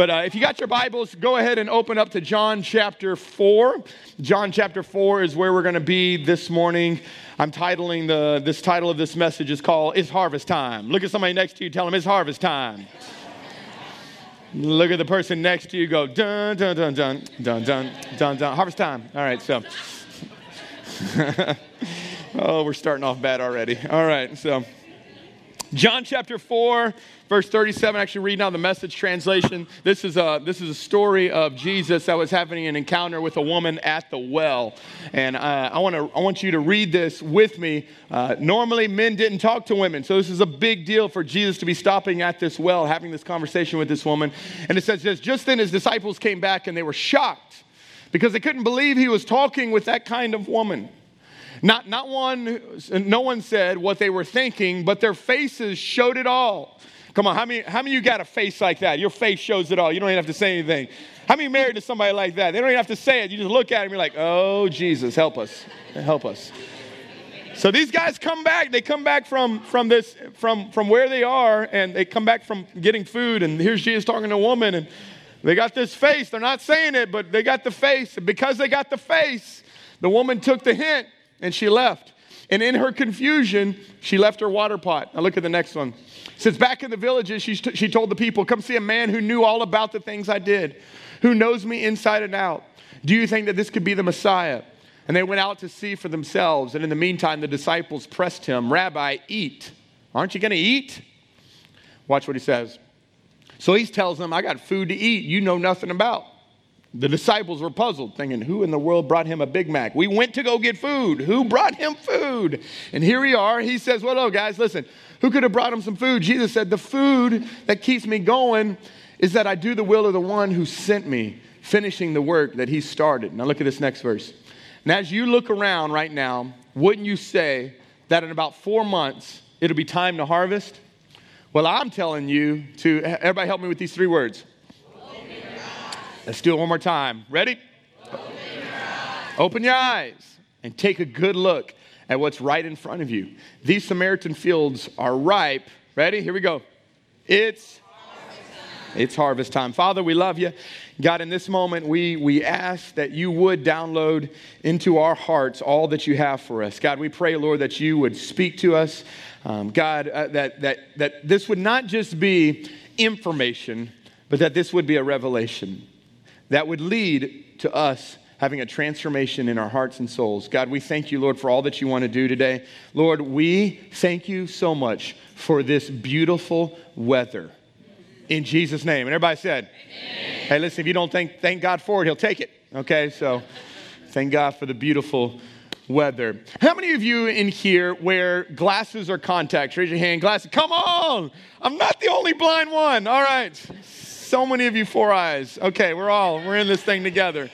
But uh, if you got your Bibles, go ahead and open up to John chapter 4. John chapter 4 is where we're going to be this morning. I'm titling the, this title of this message is called It's Harvest Time. Look at somebody next to you, tell them it's harvest time. Look at the person next to you, go dun, dun, dun, dun, dun, dun, dun, dun. Harvest time. All right, so. oh, we're starting off bad already. All right, so. John chapter 4, verse 37, actually reading out the message translation. This is, a, this is a story of Jesus that was having an encounter with a woman at the well. And uh, I, wanna, I want you to read this with me. Uh, normally, men didn't talk to women, so this is a big deal for Jesus to be stopping at this well, having this conversation with this woman. And it says Just then his disciples came back and they were shocked because they couldn't believe he was talking with that kind of woman. Not, not one, no one said what they were thinking, but their faces showed it all. Come on, how many, how many of you got a face like that? Your face shows it all. You don't even have to say anything. How many married to somebody like that? They don't even have to say it. You just look at them, you're like, oh, Jesus, help us. Help us. So these guys come back. They come back from, from this, from, from where they are, and they come back from getting food, and here's Jesus talking to a woman, and they got this face. They're not saying it, but they got the face. And because they got the face, the woman took the hint and she left. And in her confusion, she left her water pot. Now look at the next one. Since back in the villages, she, she told the people, Come see a man who knew all about the things I did, who knows me inside and out. Do you think that this could be the Messiah? And they went out to see for themselves. And in the meantime, the disciples pressed him, Rabbi, eat. Aren't you going to eat? Watch what he says. So he tells them, I got food to eat you know nothing about. The disciples were puzzled, thinking, Who in the world brought him a Big Mac? We went to go get food. Who brought him food? And here we are. He says, Well, no, guys, listen, who could have brought him some food? Jesus said, The food that keeps me going is that I do the will of the one who sent me, finishing the work that he started. Now, look at this next verse. And as you look around right now, wouldn't you say that in about four months, it'll be time to harvest? Well, I'm telling you to, everybody help me with these three words Let's do it one more time. Ready? Open your eyes, Open your eyes and take a good look at what's right in front of you. These Samaritan fields are ripe. Ready? Here we go. It's it's harvest time. Father, we love you. God, in this moment, we, we ask that you would download into our hearts all that you have for us. God, we pray, Lord, that you would speak to us. Um, God, uh, that, that, that this would not just be information, but that this would be a revelation that would lead to us having a transformation in our hearts and souls. God, we thank you, Lord, for all that you want to do today. Lord, we thank you so much for this beautiful weather. In Jesus' name. And everybody said, Amen. hey, listen, if you don't thank, thank God for it, He'll take it. Okay, so thank God for the beautiful weather. How many of you in here wear glasses or contacts? Raise your hand. Glasses. Come on. I'm not the only blind one. All right. So many of you four eyes. Okay, we're all, we're in this thing together.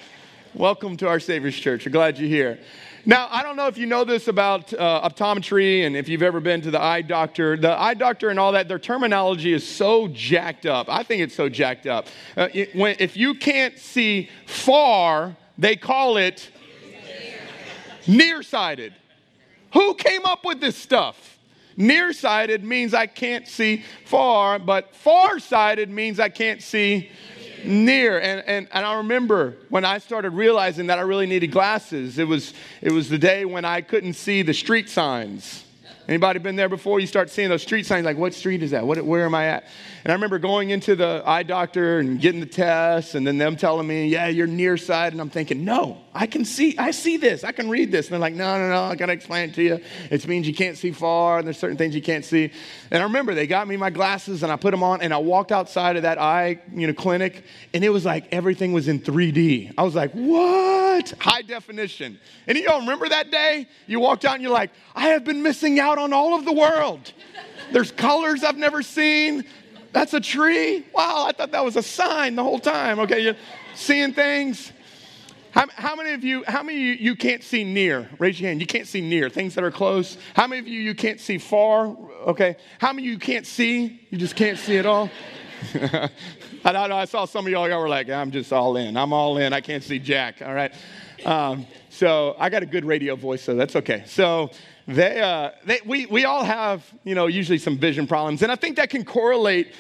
Welcome to our Savior's Church. We're glad you're here. Now, I don't know if you know this about uh, optometry and if you've ever been to the eye doctor. The eye doctor and all that, their terminology is so jacked up. I think it's so jacked up. Uh, it, when, if you can't see far, they call it nearsighted. Who came up with this stuff? Nearsighted means I can't see far, but farsighted means I can't see near. And, and, and I remember when I started realizing that I really needed glasses, it was, it was the day when I couldn't see the street signs. Anybody been there before? You start seeing those street signs like, what street is that? What, where am I at? And I remember going into the eye doctor and getting the tests and then them telling me, yeah, you're nearsighted. And I'm thinking, no, I can see, I see this. I can read this. And they're like, no, no, no, I got to explain it to you. It means you can't see far and there's certain things you can't see. And I remember they got me my glasses and I put them on and I walked outside of that eye, you know, clinic and it was like everything was in 3D. I was like, what? High definition. And you all remember that day? You walked out and you're like, I have been missing out on all of the world. There's colors I've never seen. That's a tree? Wow, I thought that was a sign the whole time. Okay, you're seeing things. How, how, many of you, how many you, you can't see near? Raise your hand. You can't see near, things that are close. How many of you, you can't see far? Okay. How many you can't see? You just can't see at all? I, I, I saw some of y'all, y'all were like, I'm just all in. I'm all in. I can't see Jack. All right. Um, so I got a good radio voice, so that's okay. So they, uh, they, we, we all have, you know, usually some vision problems. And I think that can correlate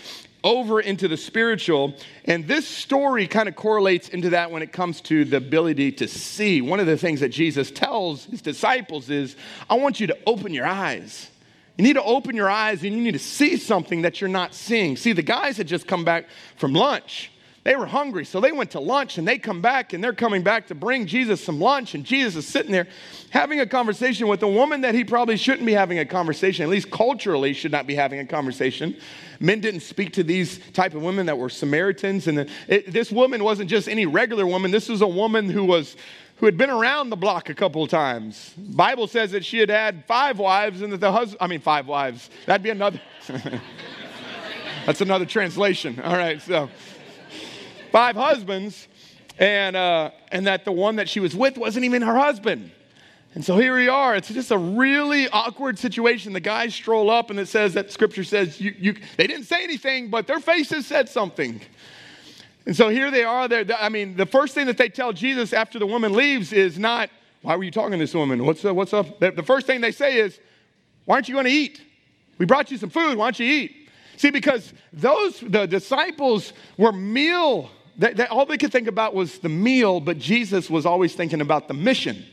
over into the spiritual. And this story kind of correlates into that when it comes to the ability to see. One of the things that Jesus tells his disciples is, I want you to open your eyes. You need to open your eyes and you need to see something that you're not seeing. See, the guys had just come back from lunch. They were hungry, so they went to lunch and they come back and they're coming back to bring Jesus some lunch. And Jesus is sitting there having a conversation with a woman that he probably shouldn't be having a conversation, at least culturally, should not be having a conversation. Men didn't speak to these type of women that were Samaritans. And it, this woman wasn't just any regular woman, this was a woman who was who had been around the block a couple of times. Bible says that she had had five wives and that the husband, I mean, five wives. That'd be another. That's another translation. All right, so five husbands, and, uh, and that the one that she was with wasn't even her husband. And so here we are. It's just a really awkward situation. The guys stroll up, and it says that scripture says you, you, they didn't say anything, but their faces said something. And so here they are. They're, I mean, the first thing that they tell Jesus after the woman leaves is not, Why were you talking to this woman? What's, uh, what's up? The, the first thing they say is, Why aren't you going to eat? We brought you some food. Why don't you eat? See, because those, the disciples were meal, they, all they could think about was the meal, but Jesus was always thinking about the mission.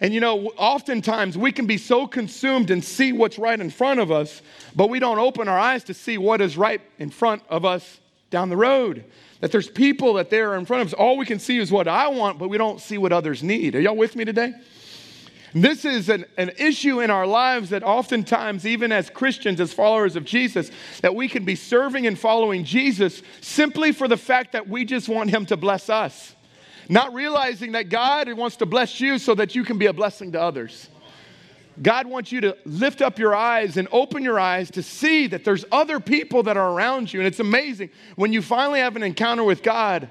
And you know, oftentimes we can be so consumed and see what's right in front of us, but we don't open our eyes to see what is right in front of us down the road. That there's people that they're in front of us. All we can see is what I want, but we don't see what others need. Are y'all with me today? This is an, an issue in our lives that oftentimes, even as Christians, as followers of Jesus, that we can be serving and following Jesus simply for the fact that we just want Him to bless us. Not realizing that God wants to bless you so that you can be a blessing to others. God wants you to lift up your eyes and open your eyes to see that there's other people that are around you. And it's amazing when you finally have an encounter with God.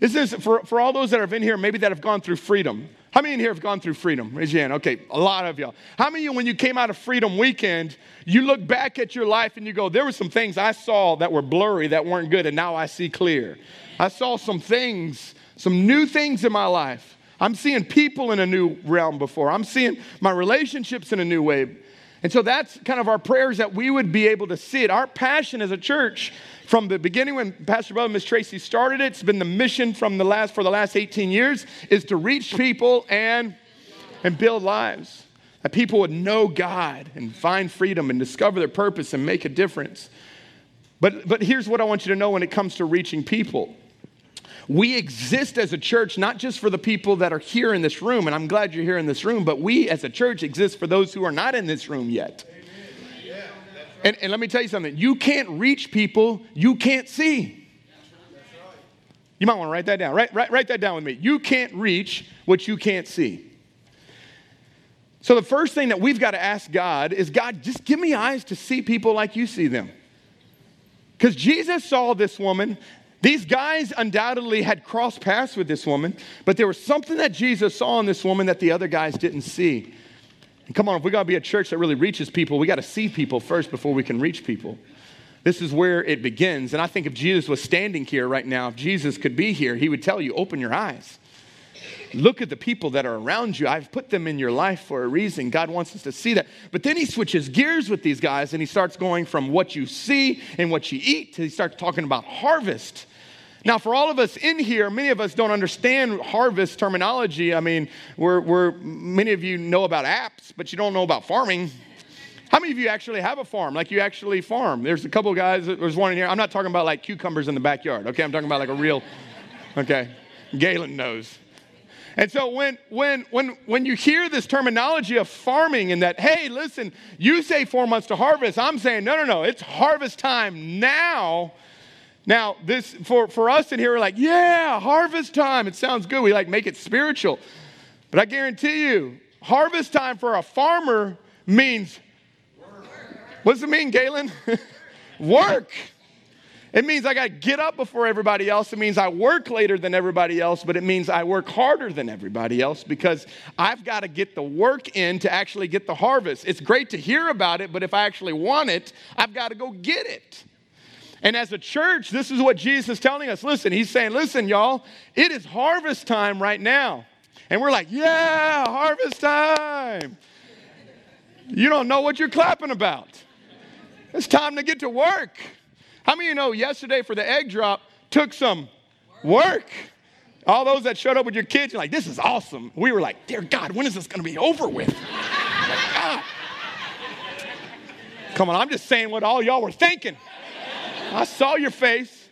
This is for, for all those that have been here, maybe that have gone through freedom. How many in here have gone through freedom? Raise your hand. Okay, a lot of y'all. How many of you, when you came out of Freedom Weekend, you look back at your life and you go, there were some things I saw that were blurry, that weren't good, and now I see clear. I saw some things, some new things in my life I'm seeing people in a new realm before. I'm seeing my relationships in a new way. And so that's kind of our prayers that we would be able to see it. Our passion as a church from the beginning when Pastor Bubba and Miss Tracy started it, it's been the mission from the last for the last 18 years is to reach people and and build lives. That people would know God and find freedom and discover their purpose and make a difference. But but here's what I want you to know when it comes to reaching people. We exist as a church not just for the people that are here in this room, and I'm glad you're here in this room, but we as a church exist for those who are not in this room yet. And, and let me tell you something you can't reach people you can't see. You might want to write that down. Write, write, write that down with me. You can't reach what you can't see. So, the first thing that we've got to ask God is God, just give me eyes to see people like you see them. Because Jesus saw this woman these guys undoubtedly had crossed paths with this woman, but there was something that Jesus saw in this woman that the other guys didn't see. And come on, if we got to be a church that really reaches people, we got to see people first before we can reach people. This is where it begins. And I think if Jesus was standing here right now, if Jesus could be here, he would tell you, open your eyes. Look at the people that are around you. I've put them in your life for a reason. God wants us to see that. But then he switches gears with these guys and he starts going from what you see and what you eat to he starts talking about harvest. Now, for all of us in here, many of us don't understand harvest terminology. I mean, we're, we're, many of you know about apps, but you don't know about farming. How many of you actually have a farm? Like you actually farm? There's a couple guys, there's one in here. I'm not talking about like cucumbers in the backyard, okay? I'm talking about like a real, okay? Galen knows. And so when, when, when, when you hear this terminology of farming and that, hey, listen, you say four months to harvest, I'm saying, no, no, no, it's harvest time now. Now, this for, for us in here, we're like, yeah, harvest time. It sounds good. We like make it spiritual. But I guarantee you, harvest time for a farmer means what does it mean, Galen? Work. It means I got to get up before everybody else. It means I work later than everybody else, but it means I work harder than everybody else because I've got to get the work in to actually get the harvest. It's great to hear about it, but if I actually want it, I've got to go get it. And as a church, this is what Jesus is telling us. Listen, he's saying, listen, y'all, it is harvest time right now. And we're like, yeah, harvest time. You don't know what you're clapping about. It's time to get to work. How many of you know yesterday for the egg drop took some work? All those that showed up with your kids, you're like, this is awesome. We were like, dear God, when is this going to be over with? Come on, I'm just saying what all y'all were thinking. I saw your face,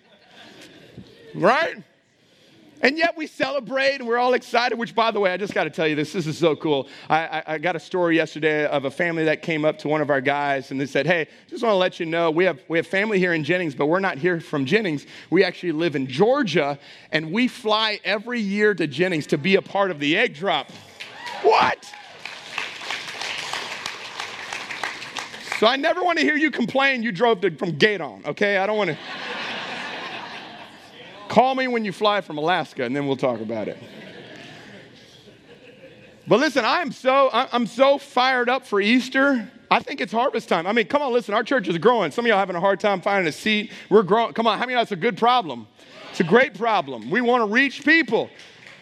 right? And yet we celebrate and we're all excited, which, by the way, I just got to tell you this. This is so cool. I, I, I, got a story yesterday of a family that came up to one of our guys and they said, Hey, just want to let you know we have, we have family here in Jennings, but we're not here from Jennings. We actually live in Georgia and we fly every year to Jennings to be a part of the egg drop. what? So I never want to hear you complain you drove to, from Gaydon, okay? I don't want to. Call me when you fly from Alaska, and then we'll talk about it. But listen, I'm so I'm so fired up for Easter. I think it's harvest time. I mean, come on, listen, our church is growing. Some of y'all having a hard time finding a seat. We're growing. Come on, how many of that's a good problem? It's a great problem. We want to reach people,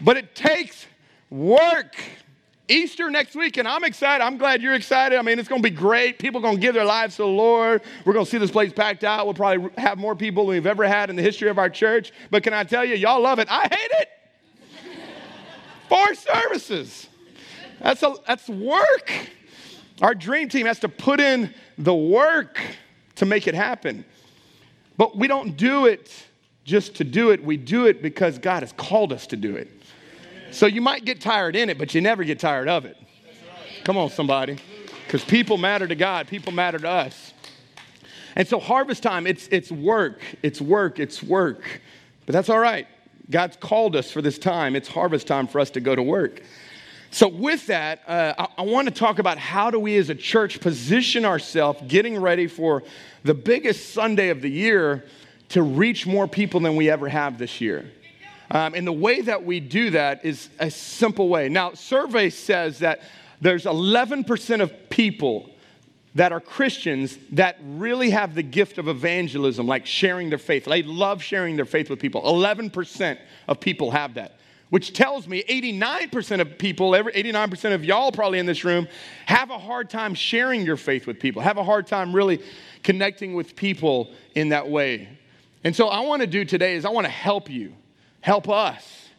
but it takes work. Easter next week, and I'm excited. I'm glad you're excited. I mean, it's going to be great. People are going to give their lives to the Lord. We're going to see this place packed out. We'll probably have more people than we've ever had in the history of our church. But can I tell you, y'all love it. I hate it. Four services. That's, a, that's work. Our dream team has to put in the work to make it happen. But we don't do it just to do it, we do it because God has called us to do it. So you might get tired in it, but you never get tired of it. Come on, somebody. Because people matter to God, people matter to us. And so harvest time, it's, it's work, it's work, it's work. But that's all right. God's called us for this time. It's harvest time for us to go to work. So, with that, uh, I, I want to talk about how do we as a church position ourselves getting ready for the biggest Sunday of the year to reach more people than we ever have this year. Um, and the way that we do that is a simple way. Now, survey says that there's 11% of people that are Christians that really have the gift of evangelism, like sharing their faith. They love sharing their faith with people. 11% of people have that, which tells me 89% of people, every 89% of y'all probably in this room, have a hard time sharing your faith with people, have a hard time really connecting with people in that way. And so, I want to do today is I want to help you help us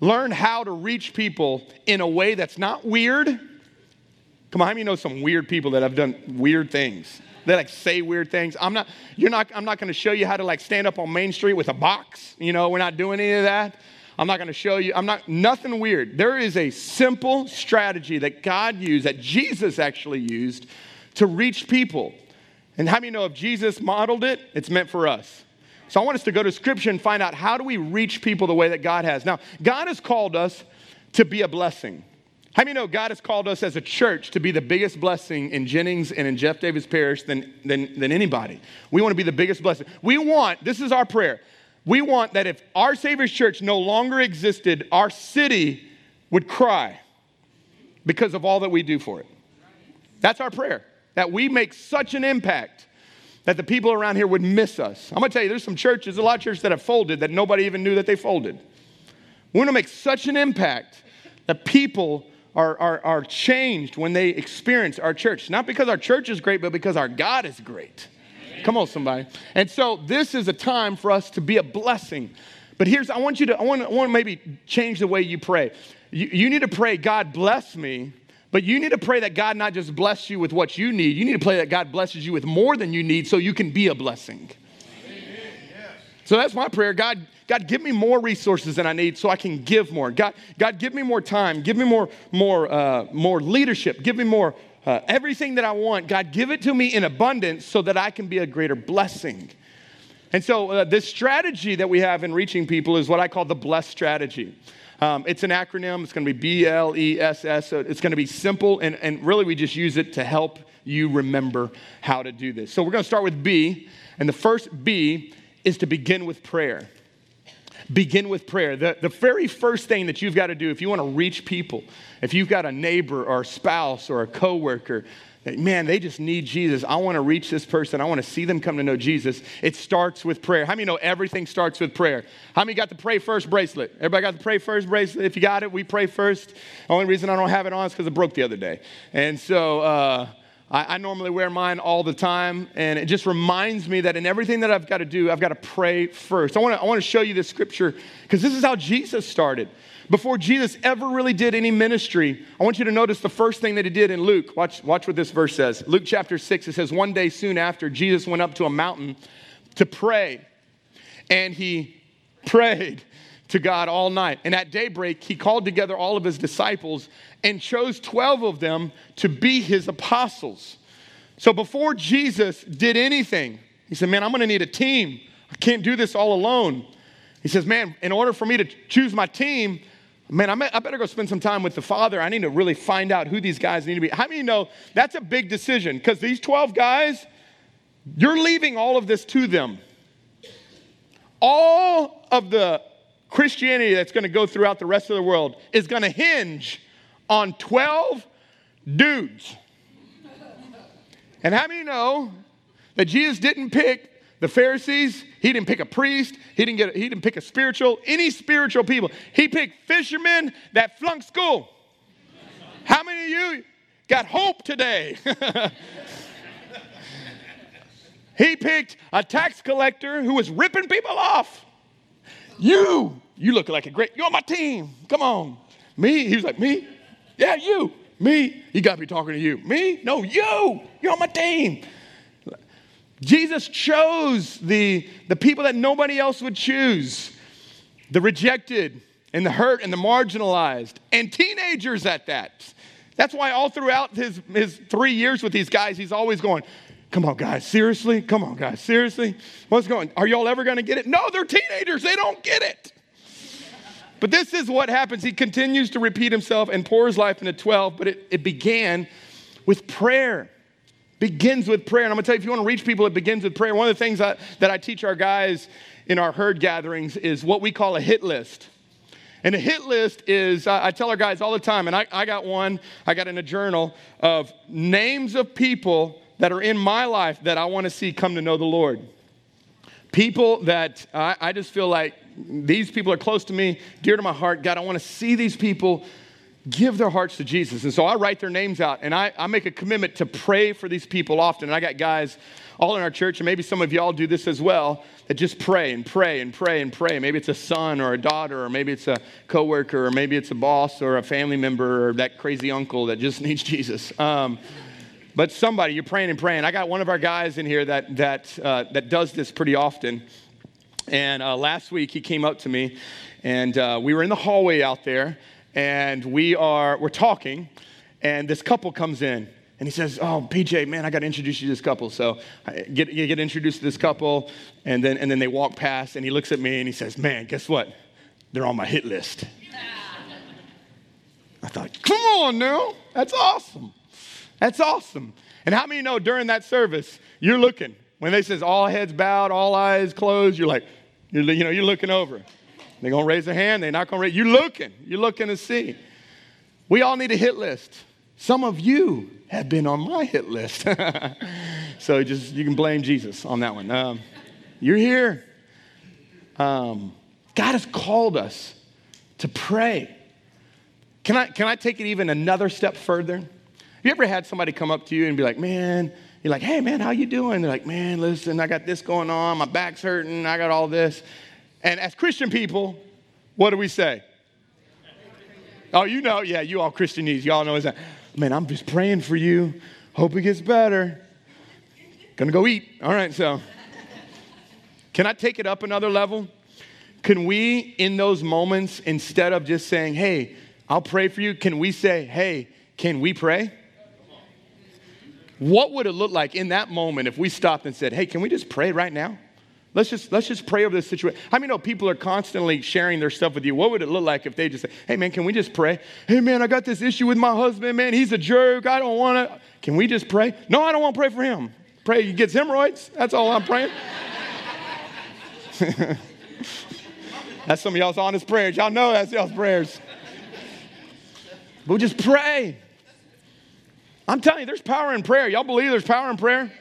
learn how to reach people in a way that's not weird. Come on, how you know some weird people that have done weird things? They like say weird things. I'm not, you're not, I'm not gonna show you how to like stand up on Main Street with a box. You know, we're not doing any of that. I'm not gonna show you, I'm not, nothing weird. There is a simple strategy that God used, that Jesus actually used to reach people. And how many know if Jesus modeled it, it's meant for us? So I want us to go to scripture and find out how do we reach people the way that God has. Now, God has called us to be a blessing. How many know God has called us as a church to be the biggest blessing in Jennings and in Jeff Davis Parish than, than, than anybody? We want to be the biggest blessing. We want, this is our prayer, we want that if our Savior's church no longer existed, our city would cry because of all that we do for it. That's our prayer, that we make such an impact that the people around here would miss us. I'm gonna tell you, there's some churches, a lot of churches that have folded that nobody even knew that they folded. We wanna make such an impact that people are, are, are changed when they experience our church. Not because our church is great, but because our God is great. Come on, somebody. And so this is a time for us to be a blessing. But here's, I want you to, I want, I want to maybe change the way you pray. You, you need to pray, God bless me but you need to pray that God not just bless you with what you need, you need to pray that God blesses you with more than you need so you can be a blessing. So that's my prayer. God, God, give me more resources than I need so I can give more. God, God, give me more time. Give me more, more, uh, more leadership. Give me more uh, everything that I want. God, give it to me in abundance so that I can be a greater blessing. And so, uh, this strategy that we have in reaching people is what I call the blessed strategy. Um, it's an acronym. It's going to be B L E S S. So it's going to be simple, and, and really we just use it to help you remember how to do this. So we're going to start with B, and the first B is to begin with prayer. Begin with prayer. The, the very first thing that you've got to do if you want to reach people, if you've got a neighbor or a spouse or a coworker, man, they just need Jesus. I want to reach this person. I want to see them come to know Jesus. It starts with prayer. How many know everything starts with prayer? How many got the pray first bracelet? Everybody got the pray first bracelet? If you got it, we pray first. Only reason I don't have it on is because it broke the other day. And so, uh, I, I, normally wear mine all the time, and it just reminds me that in everything that I've got to do, I've got to pray first. I want to I wanna show you this scripture because this is how Jesus started. Before Jesus ever really did any ministry, I want you to notice the first thing that he did in Luke. Watch, watch what this verse says. Luke chapter 6, it says, One day soon after, Jesus went up to a mountain to pray, and he prayed to God all night. And at daybreak, he called together all of his disciples and chose 12 of them to be his apostles. So before Jesus did anything, he said, Man, I'm gonna need a team. I can't do this all alone. He says, Man, in order for me to choose my team, man, I better go spend some time with the Father. I need to really find out who these guys need to be. How many know that's a big decision? Because these 12 guys, you're leaving all of this to them. All of the Christianity that's going to go throughout the rest of the world is going to hinge on 12 dudes. And how many know that Jesus didn't pick the Pharisees, he didn't pick a priest, he didn't, get, he didn't pick a spiritual, any spiritual people. He picked fishermen that flunked school. How many of you got hope today? he picked a tax collector who was ripping people off. You, you look like a great, you're on my team. Come on. Me? He was like, Me? Yeah, you. Me? He got me talking to you. Me? No, you. You're on my team. Jesus chose the, the people that nobody else would choose the rejected and the hurt and the marginalized, and teenagers at that. That's why all throughout his, his three years with these guys, he's always going, Come on, guys, seriously? Come on, guys, seriously? What's going on? Are y'all ever going to get it? No, they're teenagers. They don't get it. But this is what happens. He continues to repeat himself and pour his life into 12, but it, it began with prayer. Begins with prayer. And I'm gonna tell you, if you wanna reach people, it begins with prayer. One of the things I, that I teach our guys in our herd gatherings is what we call a hit list. And a hit list is, I tell our guys all the time, and I, I got one, I got in a journal of names of people that are in my life that I want to see come to know the Lord. People that I, I just feel like these people are close to me, dear to my heart. God, I want to see these people give their hearts to Jesus. And so I write their names out and I, I make a commitment to pray for these people often. And I got guys all in our church, and maybe some of y'all do this as well, that just pray and pray and pray and pray. Maybe it's a son or a daughter, or maybe it's a coworker, or maybe it's a boss or a family member or that crazy uncle that just needs Jesus. Um, but somebody, you're praying and praying. I got one of our guys in here that, that, uh, that does this pretty often. And uh, last week he came up to me, and uh, we were in the hallway out there, and we are we're talking, and this couple comes in, and he says, "Oh, PJ, man, I got to introduce you to this couple." So I get you get introduced to this couple, and then and then they walk past, and he looks at me and he says, "Man, guess what? They're on my hit list." I thought, "Come on now, that's awesome." That's awesome. And how many know during that service, you're looking, when they says all heads bowed, all eyes closed, you're like, you're, you know, you're looking over. They're going to raise their hand. They're not going to raise. You're looking. You're looking to see. We all need a hit list. Some of you have been on my hit list. so just, you can blame Jesus on that one. Um, you're here. Um, God has called us to pray. Can I, can I take it even another step further? You ever had somebody come up to you and be like, man, you're like, hey, man, how you doing? They're like, man, listen, I got this going on. My back's hurting. I got all this. And as Christian people, what do we say? Oh, you know, yeah, you all Christianese, y'all know that. Man, I'm just praying for you. Hope it gets better. Gonna go eat. All right, so can I take it up another level? Can we, in those moments, instead of just saying, hey, I'll pray for you, can we say, hey, can we pray? What would it look like in that moment if we stopped and said, hey, can we just pray right now? Let's just, let's just pray over this situation. How I many know people are constantly sharing their stuff with you? What would it look like if they just say, hey, man, can we just pray? Hey, man, I got this issue with my husband, man. He's a jerk. I don't want to. Can we just pray? No, I don't want to pray for him. Pray he gets hemorrhoids. That's all I'm praying. that's some of y'all's honest prayers. Y'all know that's y'all's prayers. But just pray. I'm telling you, there's power in prayer. Y'all believe there's power in prayer?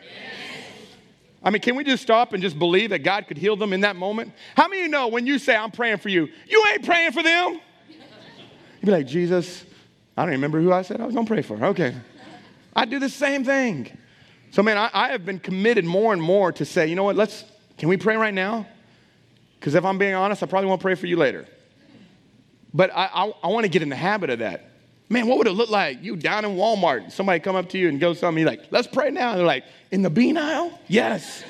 I mean, can we just stop and just believe that God could heal them in that moment? How many of you know when you say, I'm praying for you, you ain't praying for them? You'd be like, Jesus, I don't remember who I said I was going to pray for. Okay. I do the same thing. So, man, I, I have been committed more and more to say, you know what, let's, can we pray right now? Because if I'm being honest, I probably won't pray for you later. But I, I, I want to get in the habit of that. Man, what would it look like? You down in Walmart, somebody come up to you and go something, you're like, let's pray now. And they're like, in the bean aisle? Yes,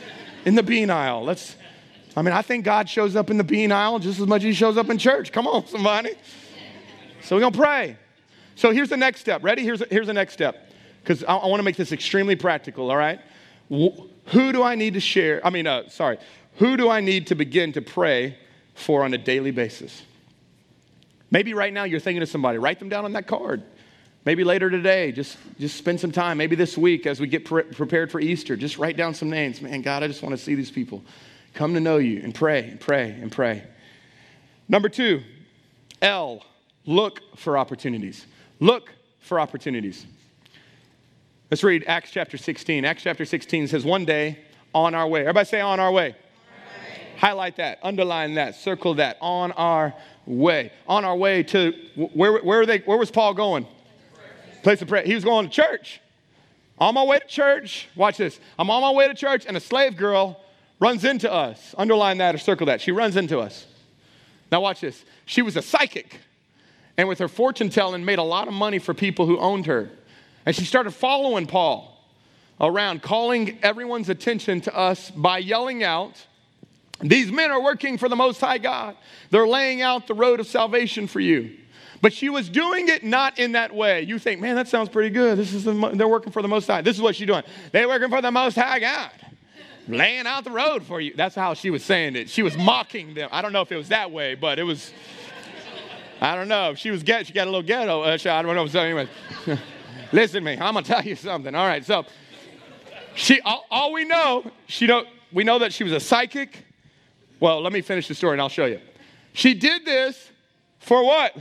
in the bean aisle. Let's, I mean, I think God shows up in the bean aisle just as much as he shows up in church. Come on, somebody. So we're to pray. So here's the next step. Ready? Here's, here's the next step. Because I, I want to make this extremely practical, all right? Who do I need to share? I mean, uh, sorry. Who do I need to begin to pray for on a daily basis? Maybe right now you're thinking of somebody. Write them down on that card. Maybe later today, just, just spend some time. Maybe this week as we get pre- prepared for Easter, just write down some names. Man, God, I just want to see these people come to know you and pray and pray and pray. Number two, L, look for opportunities. Look for opportunities. Let's read Acts chapter 16. Acts chapter 16 says, One day on our way. Everybody say, On our way. Highlight that, underline that, circle that. On our way. On our way to where, where, they, where was Paul going? Place of prayer. He was going to church. On my way to church, watch this. I'm on my way to church, and a slave girl runs into us. Underline that or circle that. She runs into us. Now, watch this. She was a psychic, and with her fortune telling, made a lot of money for people who owned her. And she started following Paul around, calling everyone's attention to us by yelling out, these men are working for the Most High God. They're laying out the road of salvation for you. But she was doing it not in that way. You think, man, that sounds pretty good. This is the, they're working for the Most High. This is what she's doing. They're working for the Most High God, laying out the road for you. That's how she was saying it. She was mocking them. I don't know if it was that way, but it was. I don't know. She was get. She got a little ghetto. Uh, I don't know. So anyway, listen to me. I'm gonna tell you something. All right. So she. All, all we know. She know. We know that she was a psychic well, let me finish the story and I'll show you. She did this for what?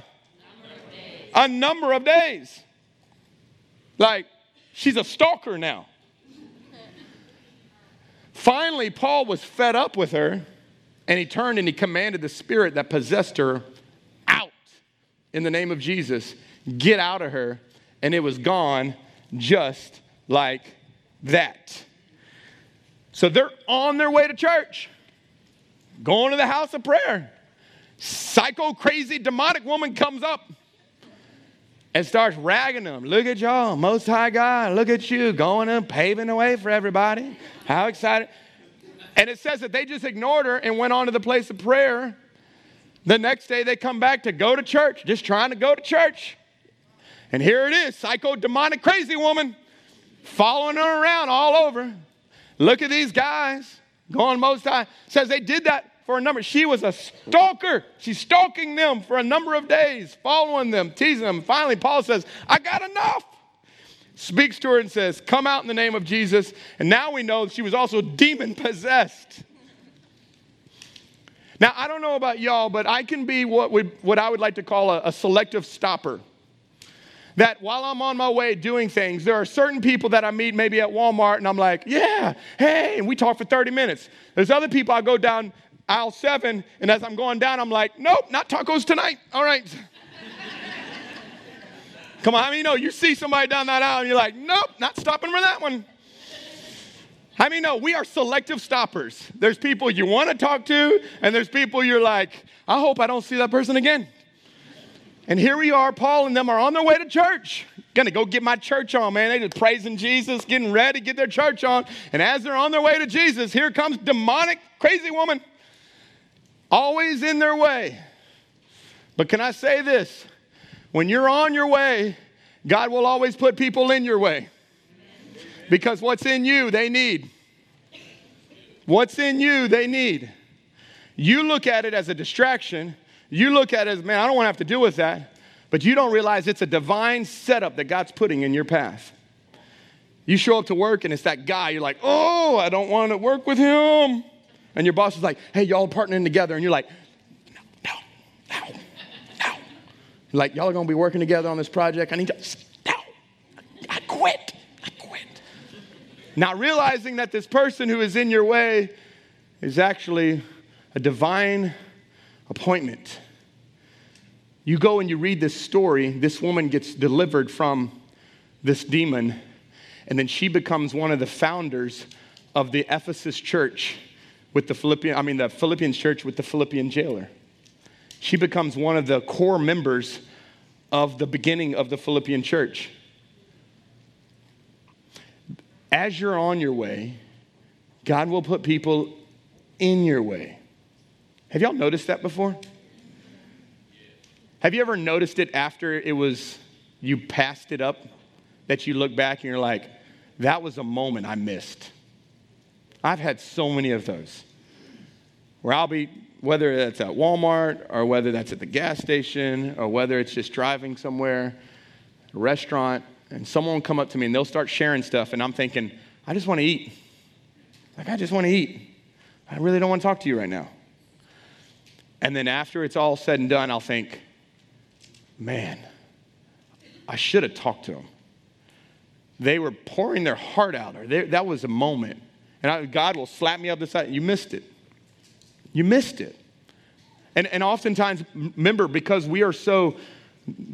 A number of days. Like, she's a stalker now. Finally, Paul was fed up with her and he turned and he commanded the spirit that possessed her out in the name of Jesus. Get out of her. And it was gone just like that. So they're on their way to church going to the house of prayer. Psycho, crazy, demonic woman comes up and starts ragging them. Look at y'all, Most High God, look at you going and paving the way for everybody. How excited. And it says that they just ignored her and went on to the place of prayer. The next day they come back to go to church, just trying to go to church. And here it is, psycho, demonic, crazy woman following her around all over. Look at these guys going most high. Says they did that for a number. She was a stalker. She's stalking them for a number of days, following them, teasing them. Finally, Paul says, I got enough. Speaks to her and says, Come out in the name of Jesus. And now we know she was also demon possessed. Now, I don't know about y'all, but I can be what, we, what I would like to call a, a selective stopper that while I'm on my way doing things, there are certain people that I meet maybe at Walmart and I'm like, yeah, hey, and we talk for 30 minutes. There's other people I go down aisle seven, and as I'm going down, I'm like, nope, not tacos tonight. All right. Come on, I mean, you know you see somebody down that aisle and you're like, nope, not stopping for that one. I mean, know we are selective stoppers? There's people you want to talk to, and there's people you're like, I hope I don't see that person again. And here we are, Paul and them are on their way to church. Gonna go get my church on, man. They just praising Jesus, getting ready, to get their church on. And as they're on their way to Jesus, here comes demonic, crazy woman always in their way. But can I say this? When you're on your way, God will always put people in your way. Because what's in you, they need. What's in you, they need. You look at it as a distraction. You look at it as, man, I don't want to have to deal with that. But you don't realize it's a divine setup that God's putting in your path. You show up to work and it's that guy, you're like, oh, I don't want to work with him. And your boss is like, hey, y'all partnering together. And you're like, no, no, no, no. Like, y'all are going to be working together on this project. I need to, no, I quit. I quit. Not realizing that this person who is in your way is actually a divine appointment. You go and you read this story. This woman gets delivered from this demon, And then she becomes one of the founders of the Ephesus church with the Philippian, I mean, the Philippian church with the Philippian jailer. She becomes one of the core members of the beginning of the Philippian church. As you're on your way, God will put people in your way. Have y'all noticed that before? Have you ever noticed it after it was you passed it up that you look back and you're like, that was a moment I missed? I've had so many of those where I'll be, whether that's at Walmart or whether that's at the gas station or whether it's just driving somewhere, a restaurant, and someone will come up to me and they'll start sharing stuff, and I'm thinking, I just want to eat. Like, I just want to eat. I really don't want to talk to you right now. And then after it's all said and done, I'll think, man, I should have talked to them. They were pouring their heart out, or they, that was a moment. And I, God will slap me up the side. You missed it. You missed it. And, and oftentimes, remember, because we are so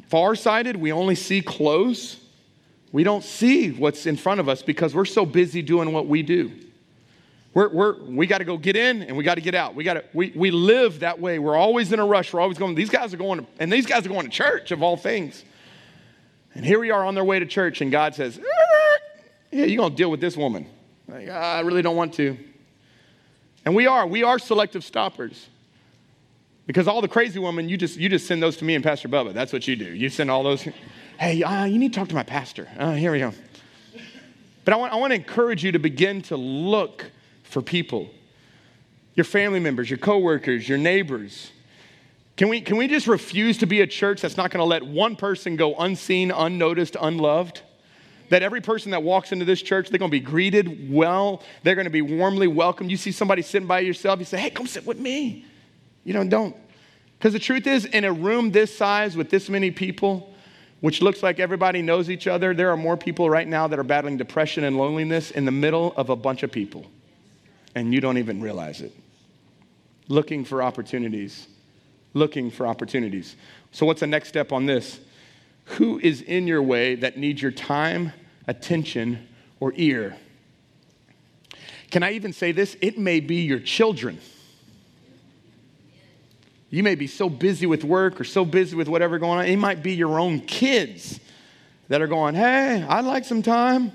farsighted, we only see close. We don't see what's in front of us because we're so busy doing what we do. We're, we're, we got to go get in and we got to get out. We, gotta, we, we live that way. We're always in a rush. We're always going, these guys are going, to, and these guys are going to church of all things. And here we are on their way to church, and God says, Yeah, you're going to deal with this woman. Like, I really don't want to. And we are. We are selective stoppers. Because all the crazy women, you just, you just send those to me and Pastor Bubba. That's what you do. You send all those. Hey, uh, you need to talk to my pastor. Uh, here we go. But I want, I want to encourage you to begin to look for people your family members, your coworkers, your neighbors. Can we, can we just refuse to be a church that's not going to let one person go unseen, unnoticed, unloved? That every person that walks into this church, they're going to be greeted well. They're going to be warmly welcomed. You see somebody sitting by yourself, you say, hey, come sit with me. You know, don't. Because the truth is, in a room this size with this many people, which looks like everybody knows each other, there are more people right now that are battling depression and loneliness in the middle of a bunch of people. And you don't even realize it. Looking for opportunities. Looking for opportunities. So, what's the next step on this? Who is in your way that needs your time, attention, or ear? Can I even say this? It may be your children. You may be so busy with work or so busy with whatever going on. It might be your own kids that are going, hey, I'd like some time.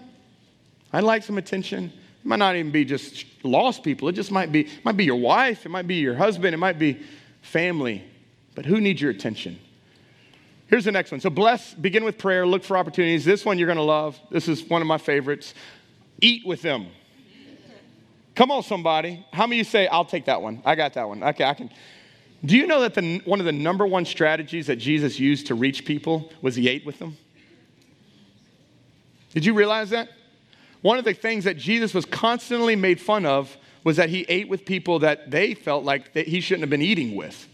I'd like some attention. It might not even be just lost people. It just might be, might be your wife. It might be your husband. It might be family. But who needs your attention? Here's the next one. So, bless, begin with prayer, look for opportunities. This one you're going to love. This is one of my favorites. Eat with them. Come on, somebody. How many you say, I'll take that one? I got that one. Okay, I can. Do you know that the, one of the number one strategies that Jesus used to reach people was he ate with them? Did you realize that? One of the things that Jesus was constantly made fun of was that he ate with people that they felt like that he shouldn't have been eating with.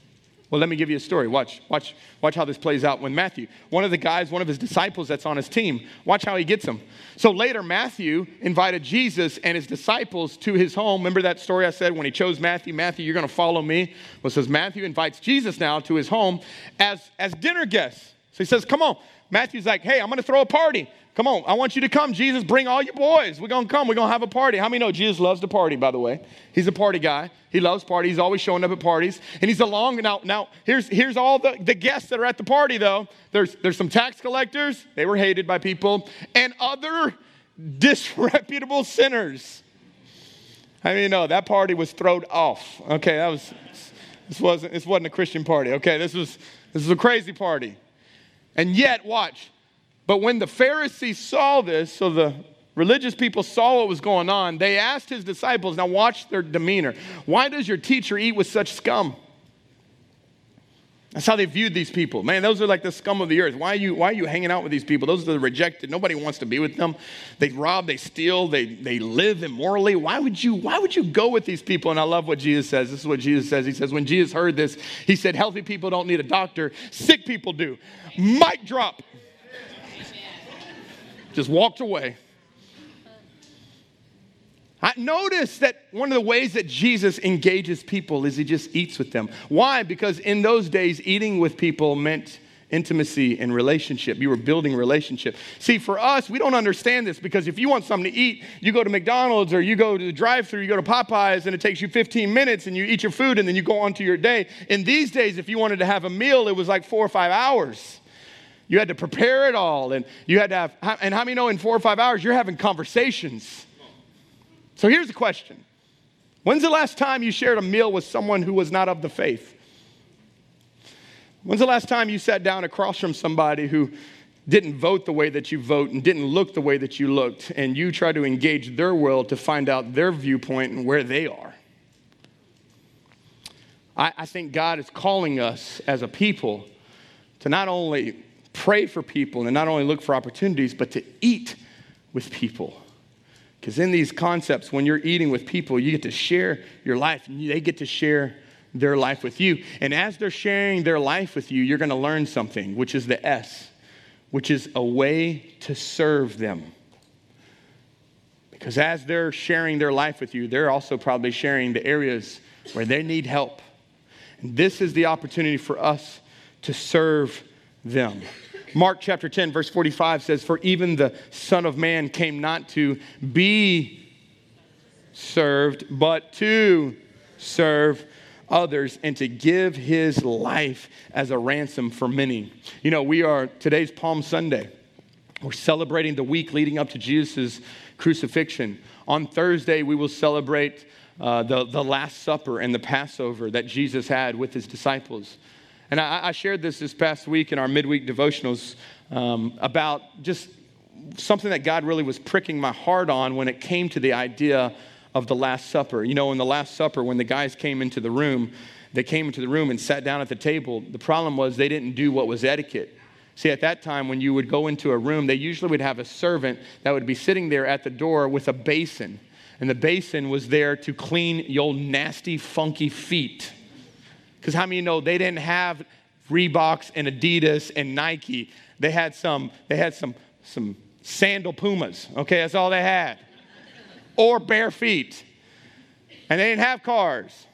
Well, let me give you a story. Watch, watch, watch how this plays out when Matthew, one of the guys, one of his disciples that's on his team, watch how he gets them. So later, Matthew invited Jesus and his disciples to his home. Remember that story I said when he chose Matthew? Matthew, you're going to follow me. Well, says Matthew invites Jesus now to his home as, as dinner guests. So he says, Come on. Matthew's like, Hey, I'm going to throw a party. Come on, I want you to come. Jesus, bring all your boys. We're going to come. We're going to have a party. How many know Jesus loves to party, by the way? He's a party guy. He loves parties. He's always showing up at parties. And he's along. Now, now here's, here's all the, the guests that are at the party, though. There's, there's some tax collectors. They were hated by people. And other disreputable sinners. I mean, no, that party was thrown off. Okay, that was, this wasn't, this wasn't a Christian party. Okay, this was, this was a crazy party. And yet, watch, but when the Pharisees saw this, so the religious people saw what was going on, they asked his disciples, now watch their demeanor, why does your teacher eat with such scum? That's how they viewed these people. Man, those are like the scum of the earth. Why are you, why are you hanging out with these people? Those are the rejected. Nobody wants to be with them. They rob, they steal, they, they live immorally. Why would, you, why would you go with these people? And I love what Jesus says. This is what Jesus says. He says, when Jesus heard this, he said, healthy people don't need a doctor, sick people do. Mic drop just walked away. I notice that one of the ways that Jesus engages people is he just eats with them. Why? Because in those days, eating with people meant intimacy and relationship. You were building relationship. See, for us, we don't understand this because if you want something to eat, you go to McDonald's or you go to the drive-through, you go to Popeyes, and it takes you 15 minutes and you eat your food and then you go on to your day. In these days, if you wanted to have a meal, it was like four or five hours. You had to prepare it all, and you had to have, and how many know in four or five hours you're having conversations? So here's the question When's the last time you shared a meal with someone who was not of the faith? When's the last time you sat down across from somebody who didn't vote the way that you vote and didn't look the way that you looked, and you try to engage their world to find out their viewpoint and where they are? I, I think God is calling us as a people to not only pray for people and not only look for opportunities, but to eat with people. Because in these concepts, when you're eating with people, you get to share your life and they get to share their life with you. And as they're sharing their life with you, you're going to learn something, which is the S, which is a way to serve them. Because as they're sharing their life with you, they're also probably sharing the areas where they need help. And this is the opportunity for us to serve them. Mark chapter 10, verse 45 says, For even the Son of Man came not to be served, but to serve others and to give his life as a ransom for many. You know, we are, today's Palm Sunday. We're celebrating the week leading up to Jesus' crucifixion. On Thursday, we will celebrate uh, the, the Last Supper and the Passover that Jesus had with his disciples. And I, I shared this this past week in our midweek devotionals um, about just something that God really was pricking my heart on when it came to the idea of the Last Supper. You know, in the Last Supper, when the guys came into the room, they came into the room and sat down at the table. The problem was they didn't do what was etiquette. See, at that time, when you would go into a room, they usually would have a servant that would be sitting there at the door with a basin. And the basin was there to clean your nasty, funky feet. Because how many you know they didn't have Reeboks and Adidas and Nike? They had some, they had some, some sandal pumas. Okay, that's all they had or bare feet. And they didn't have cars.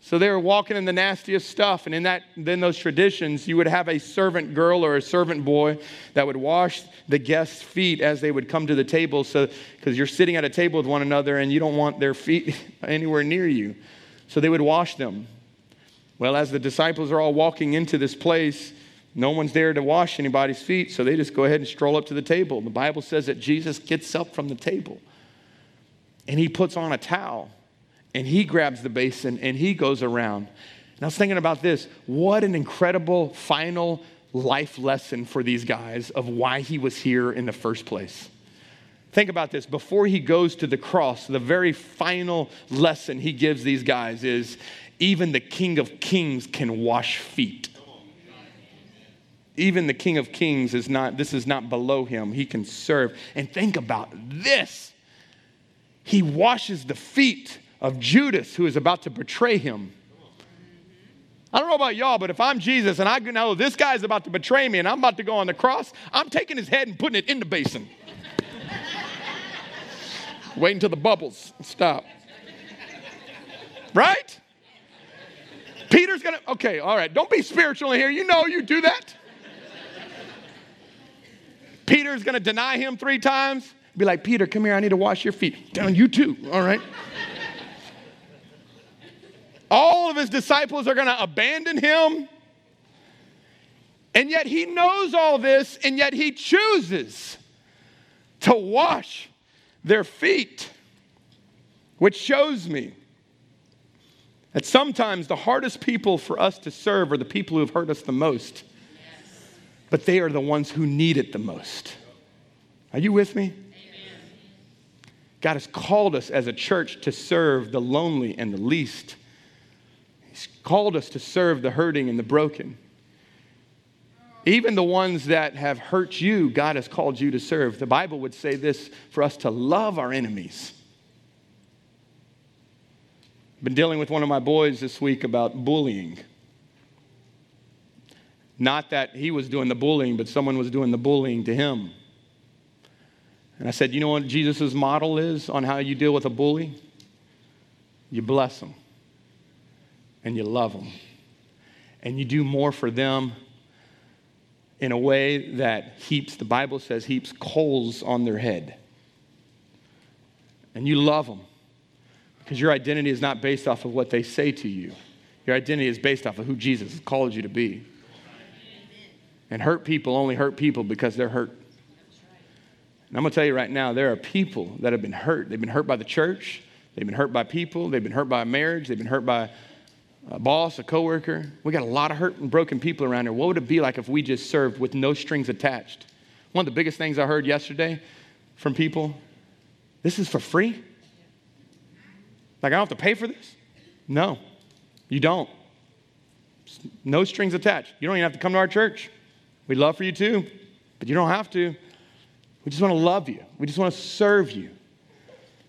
So they were walking in the nastiest stuff. And in that, then those traditions, you would have a servant girl or a servant boy that would wash the guests' feet as they would come to the table. So, because you're sitting at a table with one another and you don't want their feet anywhere near you. So they would wash them. Well, as the disciples are all walking into this place, no one's there to wash anybody's feet. So they just go ahead and stroll up to the table. The Bible says that Jesus gets up from the table and he puts on a towel and he grabs the basin and he goes around. And I was thinking about this what an incredible final life lesson for these guys of why he was here in the first place. Think about this. Before he goes to the cross, the very final lesson he gives these guys is even the King of Kings can wash feet. Even the King of Kings is not, this is not below him. He can serve. And think about this he washes the feet of Judas, who is about to betray him. I don't know about y'all, but if I'm Jesus and I know this guy's about to betray me and I'm about to go on the cross, I'm taking his head and putting it in the basin. Wait until the bubbles stop. Right? Peter's gonna, okay, all right, don't be spiritual in here. You know you do that. Peter's gonna deny him three times. Be like, Peter, come here, I need to wash your feet. Down, you too, all right? all of his disciples are going to abandon him. And yet he knows all this, and yet he chooses to wash their feet, which shows me that sometimes the hardest people for us to serve are the people who have hurt us the most, but they are the ones who need it the most. Are you with me? God has called us as a church to serve the lonely and the least. He's called us to serve the hurting and the broken. Even the ones that have hurt you, God has called you to serve. The Bible would say this for us to love our enemies. Been dealing with one of my boys this week about bullying. Not that he was doing the bullying, but someone was doing the bullying to him. And I said, You know what Jesus' model is on how you deal with a bully? You bless them and you love them and you do more for them in a way that heaps, the Bible says, heaps coals on their head. And you love them because your identity is not based off of what they say to you. Your identity is based off of who Jesus has called you to be. And hurt people only hurt people because they're hurt. And I'm going to tell you right now, there are people that have been hurt. They've been hurt by the church, they've been hurt by people, they've been hurt by marriage, they've been hurt by a boss, a coworker. We got a lot of hurt and broken people around here. What would it be like if we just served with no strings attached? One of the biggest things I heard yesterday from people this is for free? Like, I don't have to pay for this? No, you don't. No strings attached. You don't even have to come to our church. We'd love for you to, but you don't have to. We just want to love you, we just want to serve you.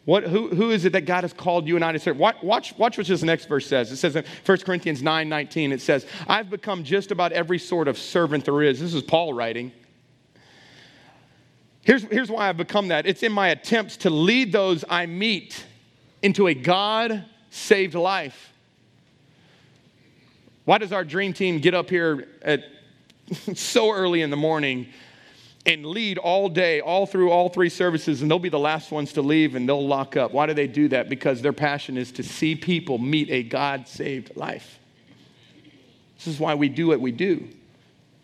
What, who, who is it that God has called you and I to serve? Watch, watch, watch what this next verse says. It says in 1 Corinthians 9 19, it says, I've become just about every sort of servant there is. This is Paul writing. Here's, here's why I've become that it's in my attempts to lead those I meet into a God saved life. Why does our dream team get up here at so early in the morning and lead all day, all through all three services, and they'll be the last ones to leave and they'll lock up? Why do they do that? Because their passion is to see people meet a God saved life. This is why we do what we do.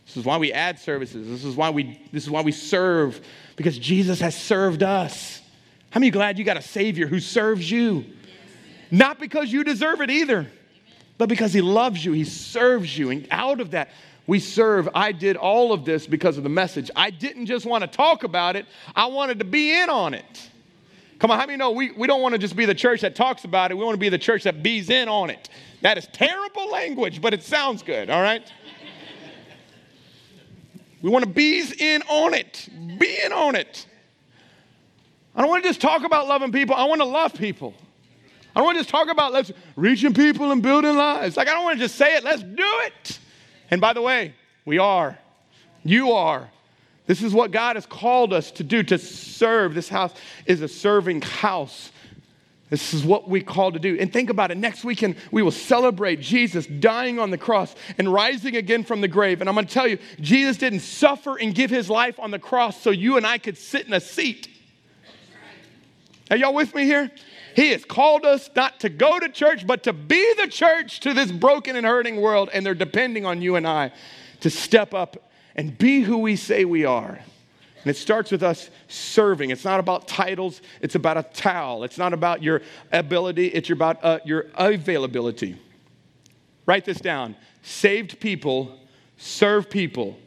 This is why we add services. This is why we, this is why we serve, because Jesus has served us. How many glad you got a Savior who serves you? Not because you deserve it either, but because He loves you. He serves you. And out of that, we serve. I did all of this because of the message. I didn't just want to talk about it, I wanted to be in on it. Come on, how many know we, we don't want to just be the church that talks about it, we want to be the church that bees in on it. That is terrible language, but it sounds good, all right? We want to bees in on it, be in on it. I don't want to just talk about loving people, I want to love people. I don't want to just talk about let's reaching people and building lives. Like I don't want to just say it, let's do it. And by the way, we are. You are. This is what God has called us to do to serve. This house is a serving house. This is what we call to do. And think about it. Next weekend, we will celebrate Jesus dying on the cross and rising again from the grave. And I'm going to tell you, Jesus didn't suffer and give his life on the cross so you and I could sit in a seat. Are y'all with me here? He has called us not to go to church, but to be the church to this broken and hurting world. And they're depending on you and I to step up and be who we say we are. And it starts with us serving. It's not about titles, it's about a towel. It's not about your ability, it's about uh, your availability. Write this down saved people serve people.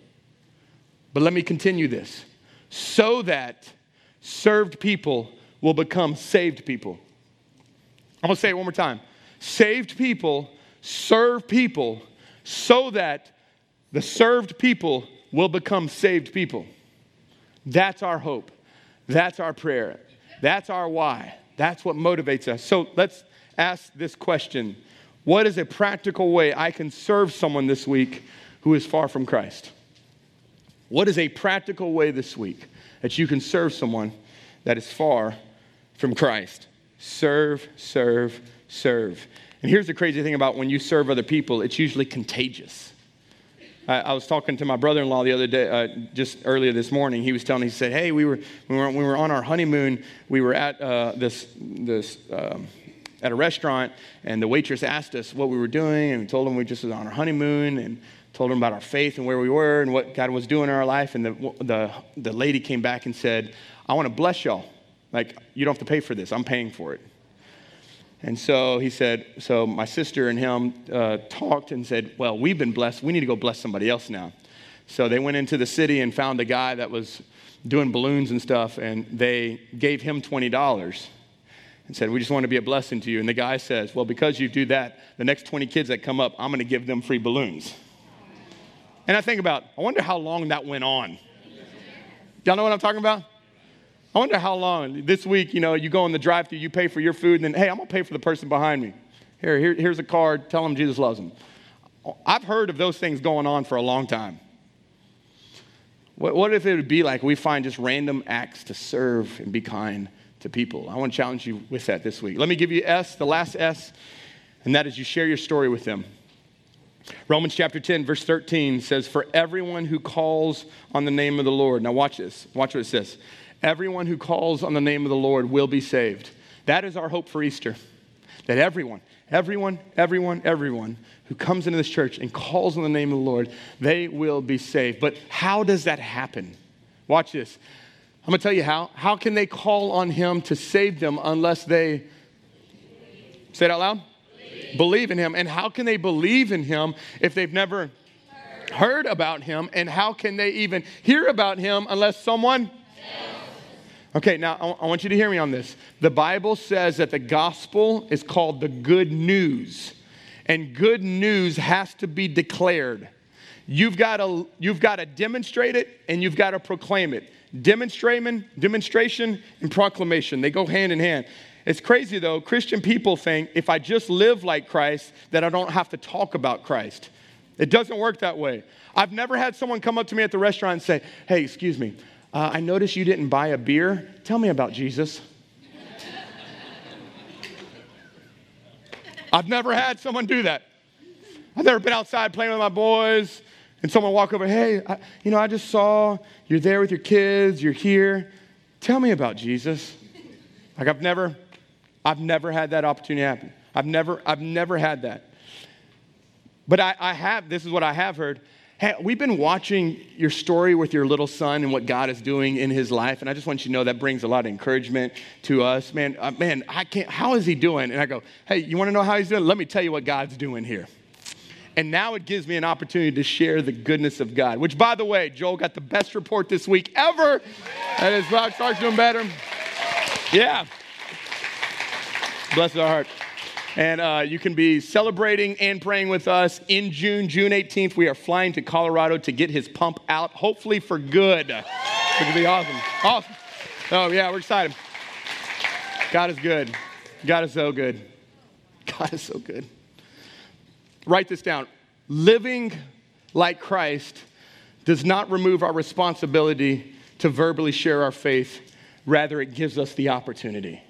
But let me continue this so that served people will become saved people. I'm gonna say it one more time. Saved people serve people so that the served people will become saved people. That's our hope. That's our prayer. That's our why. That's what motivates us. So let's ask this question What is a practical way I can serve someone this week who is far from Christ? What is a practical way this week that you can serve someone that is far from Christ? Serve, serve, serve. And here's the crazy thing about when you serve other people, it's usually contagious. I, I was talking to my brother in law the other day, uh, just earlier this morning. He was telling me, he said, Hey, we were, we were, we were on our honeymoon. We were at uh, this, this um, at a restaurant, and the waitress asked us what we were doing, and we told them we just was on our honeymoon, and told them about our faith and where we were and what God was doing in our life. And the, the, the lady came back and said, I want to bless y'all. Like, you don't have to pay for this, I'm paying for it. And so he said, so my sister and him uh, talked and said, well, we've been blessed. We need to go bless somebody else now. So they went into the city and found a guy that was doing balloons and stuff, and they gave him $20 and said, We just want to be a blessing to you. And the guy says, Well, because you do that, the next 20 kids that come up, I'm going to give them free balloons. And I think about, I wonder how long that went on. Y'all know what I'm talking about? I wonder how long. This week, you know, you go in the drive through, you pay for your food, and then, hey, I'm going to pay for the person behind me. Here, here, here's a card. Tell them Jesus loves them. I've heard of those things going on for a long time. What, what if it would be like we find just random acts to serve and be kind to people? I want to challenge you with that this week. Let me give you S, the last S, and that is you share your story with them. Romans chapter 10, verse 13 says, For everyone who calls on the name of the Lord. Now, watch this. Watch what it says. Everyone who calls on the name of the Lord will be saved. That is our hope for Easter. That everyone, everyone, everyone, everyone who comes into this church and calls on the name of the Lord, they will be saved. But how does that happen? Watch this. I'm going to tell you how. How can they call on Him to save them unless they say it out loud? Believe, believe in Him. And how can they believe in Him if they've never heard, heard about Him? And how can they even hear about Him unless someone Okay, now I want you to hear me on this. The Bible says that the gospel is called the good news, and good news has to be declared. You've got to, you've got to demonstrate it and you've got to proclaim it. Demonstration, demonstration and proclamation, they go hand in hand. It's crazy though, Christian people think if I just live like Christ, that I don't have to talk about Christ. It doesn't work that way. I've never had someone come up to me at the restaurant and say, Hey, excuse me, uh, I noticed you didn't buy a beer. Tell me about Jesus. I've never had someone do that. I've never been outside playing with my boys and someone walk over, hey, I, you know, I just saw you're there with your kids, you're here. Tell me about Jesus. Like I've never, I've never had that opportunity happen. I've never, I've never had that. But I, I have, this is what I have heard. Hey, we've been watching your story with your little son and what God is doing in his life, and I just want you to know that brings a lot of encouragement to us. Man, uh, man, I can't. How is he doing? And I go, hey, you want to know how he's doing? Let me tell you what God's doing here. And now it gives me an opportunity to share the goodness of God. Which, by the way, Joel got the best report this week ever. And his rock starts doing better. Yeah. Bless our heart. And uh, you can be celebrating and praying with us in June, June 18th. We are flying to Colorado to get his pump out, hopefully for good. It's going to be awesome. Awesome. Oh, yeah, we're excited. God is good. God is so good. God is so good. Write this down. Living like Christ does not remove our responsibility to verbally share our faith, rather, it gives us the opportunity.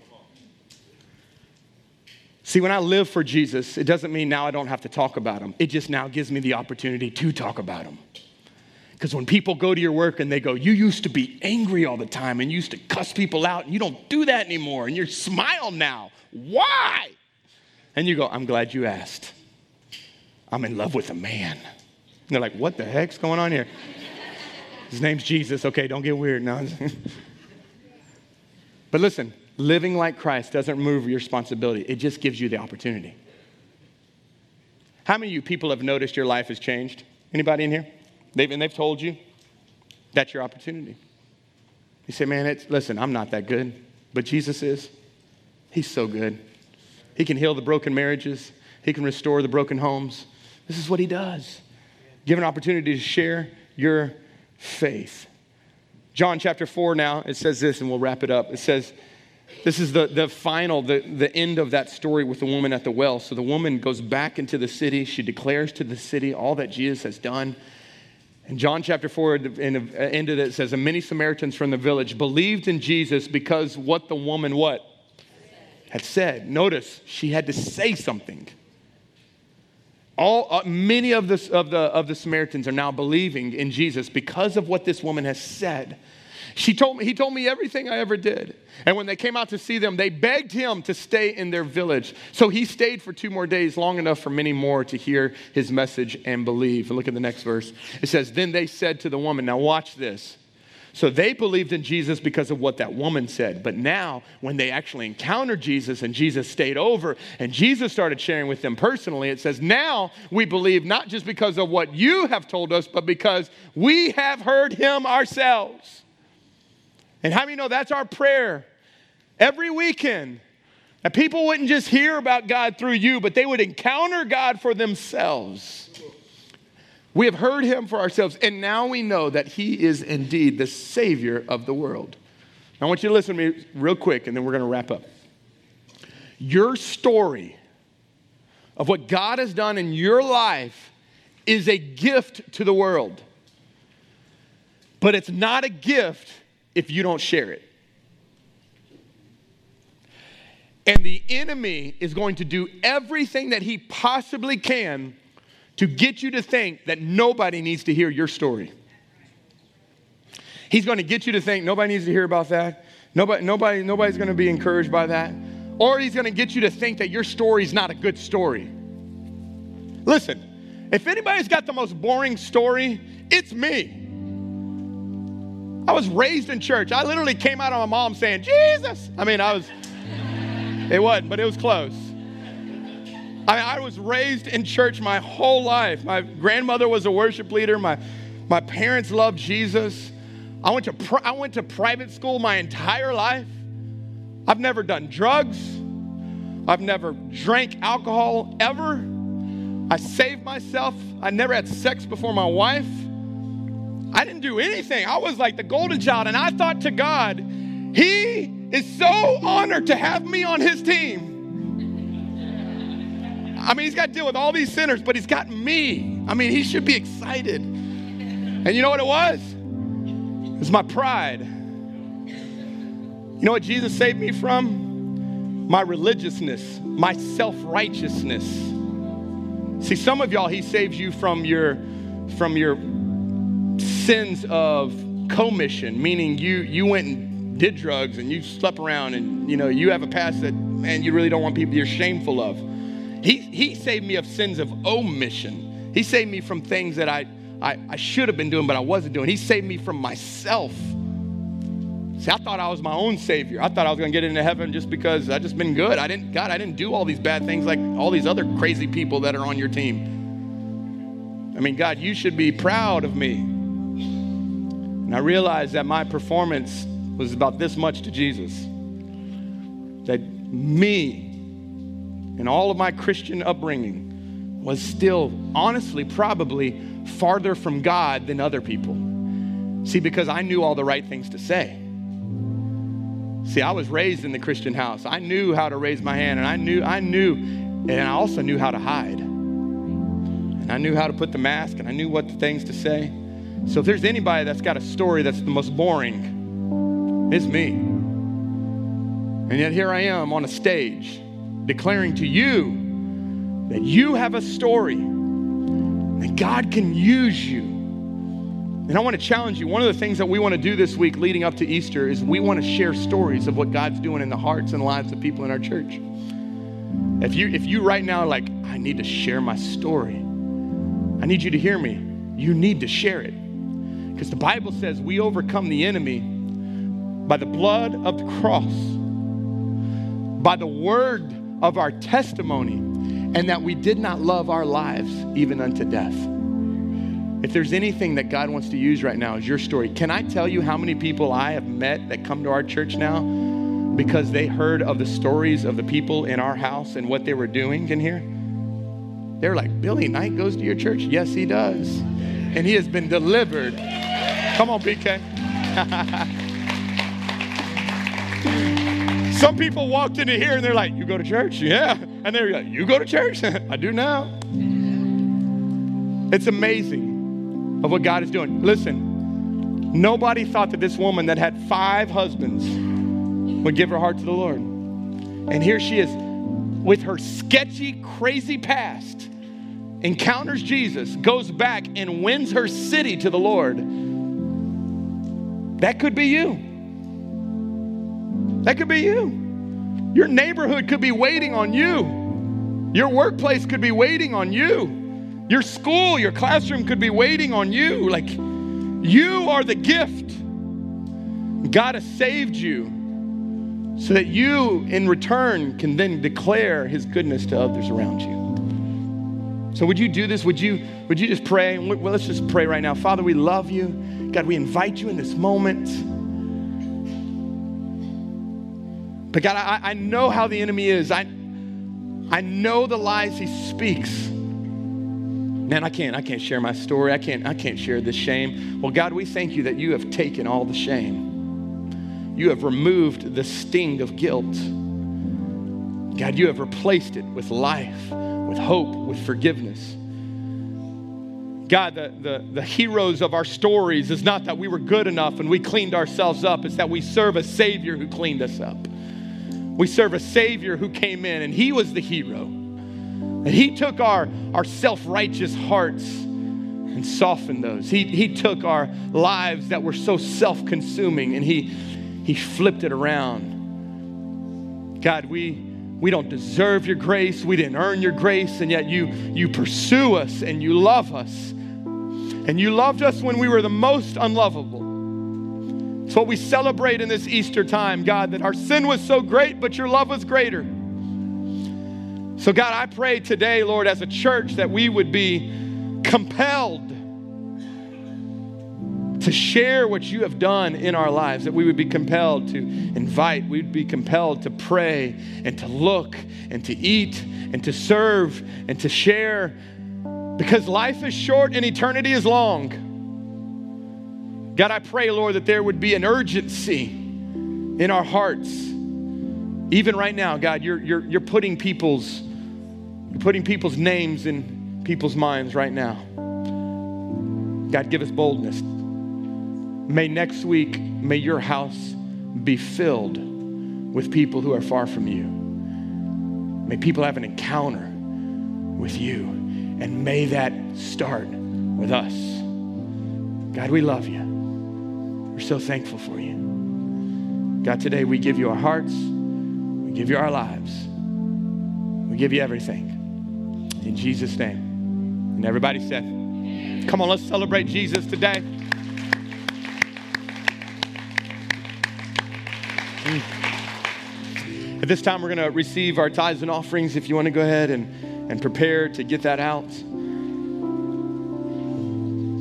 See, when I live for Jesus, it doesn't mean now I don't have to talk about him. It just now gives me the opportunity to talk about him. Because when people go to your work and they go, You used to be angry all the time and you used to cuss people out and you don't do that anymore and you're smile now. Why? And you go, I'm glad you asked. I'm in love with a man. And they're like, What the heck's going on here? His name's Jesus. Okay, don't get weird. No. but listen, living like Christ doesn't remove your responsibility, it just gives you the opportunity. How many of you people have noticed your life has changed? Anybody in here? They've, and they've told you that's your opportunity. You say, man, listen, I'm not that good, but Jesus is. He's so good. He can heal the broken marriages, He can restore the broken homes. This is what He does. Give an opportunity to share your faith. John chapter 4 now, it says this, and we'll wrap it up. It says, this is the, the final, the, the end of that story with the woman at the well. So the woman goes back into the city. She declares to the city all that Jesus has done. In John chapter 4, in the end of it, says, And many Samaritans from the village believed in Jesus because what the woman what? Had said. Notice, she had to say something. All, uh, many of the, of, the, of the Samaritans are now believing in Jesus because of what this woman has said. She told me, he told me everything I ever did. And when they came out to see them, they begged him to stay in their village. So he stayed for two more days, long enough for many more to hear his message and believe. And look at the next verse. It says, Then they said to the woman, Now watch this. So they believed in Jesus because of what that woman said. But now, when they actually encountered Jesus and Jesus stayed over and Jesus started sharing with them personally, it says, Now we believe not just because of what you have told us, but because we have heard him ourselves. And how many know that's our prayer every weekend? That people wouldn't just hear about God through you, but they would encounter God for themselves. We have heard him for ourselves, and now we know that he is indeed the Savior of the world. I want you to listen to me real quick, and then we're going to wrap up. Your story of what God has done in your life is a gift to the world, but it's not a gift if you don't share it. And the enemy is going to do everything that he possibly can to get you to think that nobody needs to hear your story. He's going to get you to think nobody needs to hear about that. Nobody, nobody, nobody's going to be encouraged by that. Or he's going to get you to think that your story is not a good story. Listen, if anybody's got the most boring story, it's me. I was raised in church. I literally came out of my mom saying, Jesus. I mean, I was, it wasn't, but it was close. I, mean, I was raised in church my whole life. My grandmother was a worship leader. My, my parents loved Jesus. I went, to I went to private school my entire life. I've never done drugs. I've never drank alcohol ever. I saved myself. I never had sex before my wife. I didn't do anything. I was like the golden child. And I thought to God, He is so honored to have me on His team. I mean, He's got to deal with all these sinners, but He's got me. I mean, He should be excited. And you know what it was? It was my pride. You know what Jesus saved me from? My religiousness, my self righteousness. See, some of y'all, He saves you from your, from your sins of commission, meaning you you went and did drugs and you slept around and you know you have a past that man you really don't want people you're shameful of. He he saved me of sins of omission. He saved me from things that I I, I should have been doing but I wasn't doing. He saved me from myself. See, I thought I was my own savior. I thought I was going to get into heaven just because I just been good. I didn't God, I didn't do all these bad things like all these other crazy people that are on your team. I mean, God, you should be proud of me. And I realized that my performance was about this much to Jesus. That me and all of my Christian upbringing was still, honestly, probably farther from God than other people. See, because I knew all the right things to say. See, I was raised in the Christian house. I knew how to raise my hand, and I knew, I knew, and I also knew how to hide. And I knew how to put the mask, and I knew what the things to say. So if there's anybody that's got a story that's the most boring, it's me. And yet here I am on a stage declaring to you that you have a story, that God can use you. And I want to challenge you. One of the things that we want to do this week leading up to Easter is we want to share stories of what God's doing in the hearts and lives of people in our church. If you if you right now like I need to share my story. I need you to hear me. You need to share it. Because the Bible says we overcome the enemy by the blood of the cross, by the word of our testimony, and that we did not love our lives even unto death. If there's anything that God wants to use right now, is your story. Can I tell you how many people I have met that come to our church now because they heard of the stories of the people in our house and what they were doing in here? They're like, Billy Knight goes to your church? Yes, he does. And he has been delivered Come on, BK. Some people walked into here and they're like, You go to church? Yeah. And they're like, You go to church? I do now. It's amazing of what God is doing. Listen, nobody thought that this woman that had five husbands would give her heart to the Lord. And here she is with her sketchy, crazy past, encounters Jesus, goes back and wins her city to the Lord that could be you. That could be you. Your neighborhood could be waiting on you. Your workplace could be waiting on you. Your school, your classroom could be waiting on you. Like, you are the gift. God has saved you so that you, in return, can then declare his goodness to others around you. So, would you do this? Would you, would you just pray? Well, let's just pray right now. Father, we love you. God, we invite you in this moment. But God, I, I know how the enemy is. I, I know the lies he speaks. Man, I can't, I can't share my story. I can't, I can't share this shame. Well, God, we thank you that you have taken all the shame. You have removed the sting of guilt. God, you have replaced it with life, with hope, with forgiveness. God, the, the, the heroes of our stories is not that we were good enough and we cleaned ourselves up, it's that we serve a Savior who cleaned us up. We serve a Savior who came in and He was the hero. And He took our, our self righteous hearts and softened those. He, he took our lives that were so self consuming and he, he flipped it around. God, we, we don't deserve your grace. We didn't earn your grace, and yet you, you pursue us and you love us. And you loved us when we were the most unlovable. It's what we celebrate in this Easter time, God, that our sin was so great, but your love was greater. So, God, I pray today, Lord, as a church, that we would be compelled to share what you have done in our lives, that we would be compelled to invite, we would be compelled to pray and to look and to eat and to serve and to share because life is short and eternity is long. God, I pray, Lord, that there would be an urgency in our hearts. Even right now, God, you're, you're, you're putting people's you're putting people's names in people's minds right now. God, give us boldness. May next week, may your house be filled with people who are far from you. May people have an encounter with you. And may that start with us. God, we love you. We're so thankful for you. God, today we give you our hearts, we give you our lives, we give you everything. In Jesus' name. And everybody said, Come on, let's celebrate Jesus today. At this time, we're going to receive our tithes and offerings. If you want to go ahead and, and prepare to get that out.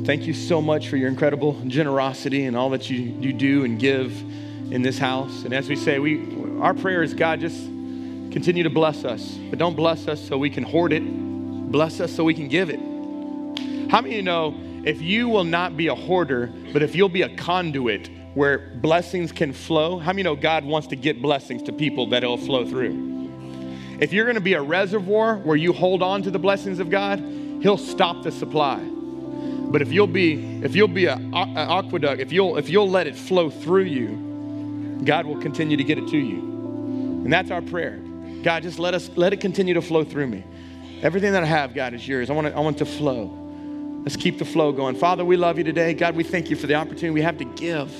Thank you so much for your incredible generosity and all that you, you do and give in this house. And as we say, we, our prayer is God, just continue to bless us. But don't bless us so we can hoard it, bless us so we can give it. How many of you know if you will not be a hoarder, but if you'll be a conduit where blessings can flow, how many know God wants to get blessings to people that it'll flow through? If you're gonna be a reservoir where you hold on to the blessings of God, He'll stop the supply. But if you'll be if you'll be an aqueduct, if you'll if you'll let it flow through you, God will continue to get it to you. And that's our prayer. God, just let us let it continue to flow through me. Everything that I have, God, is yours. I want it, I want to flow. Let's keep the flow going. Father, we love you today. God, we thank you for the opportunity we have to give.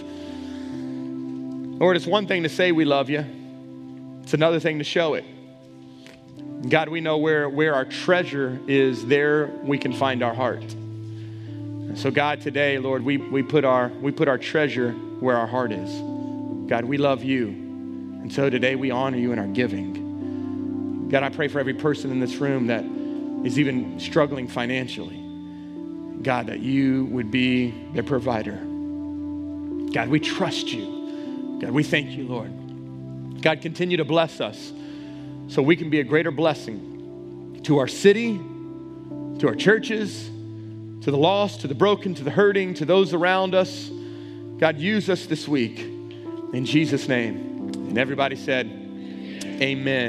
Lord, it's one thing to say we love you, it's another thing to show it. God, we know where, where our treasure is, there we can find our heart. So, God, today, Lord, we, we, put our, we put our treasure where our heart is. God, we love you. And so today we honor you in our giving. God, I pray for every person in this room that is even struggling financially. God, that you would be their provider. God, we trust you. God, we thank you, Lord. God, continue to bless us so we can be a greater blessing to our city, to our churches, to the lost, to the broken, to the hurting, to those around us. God, use us this week in Jesus' name. And everybody said, Amen.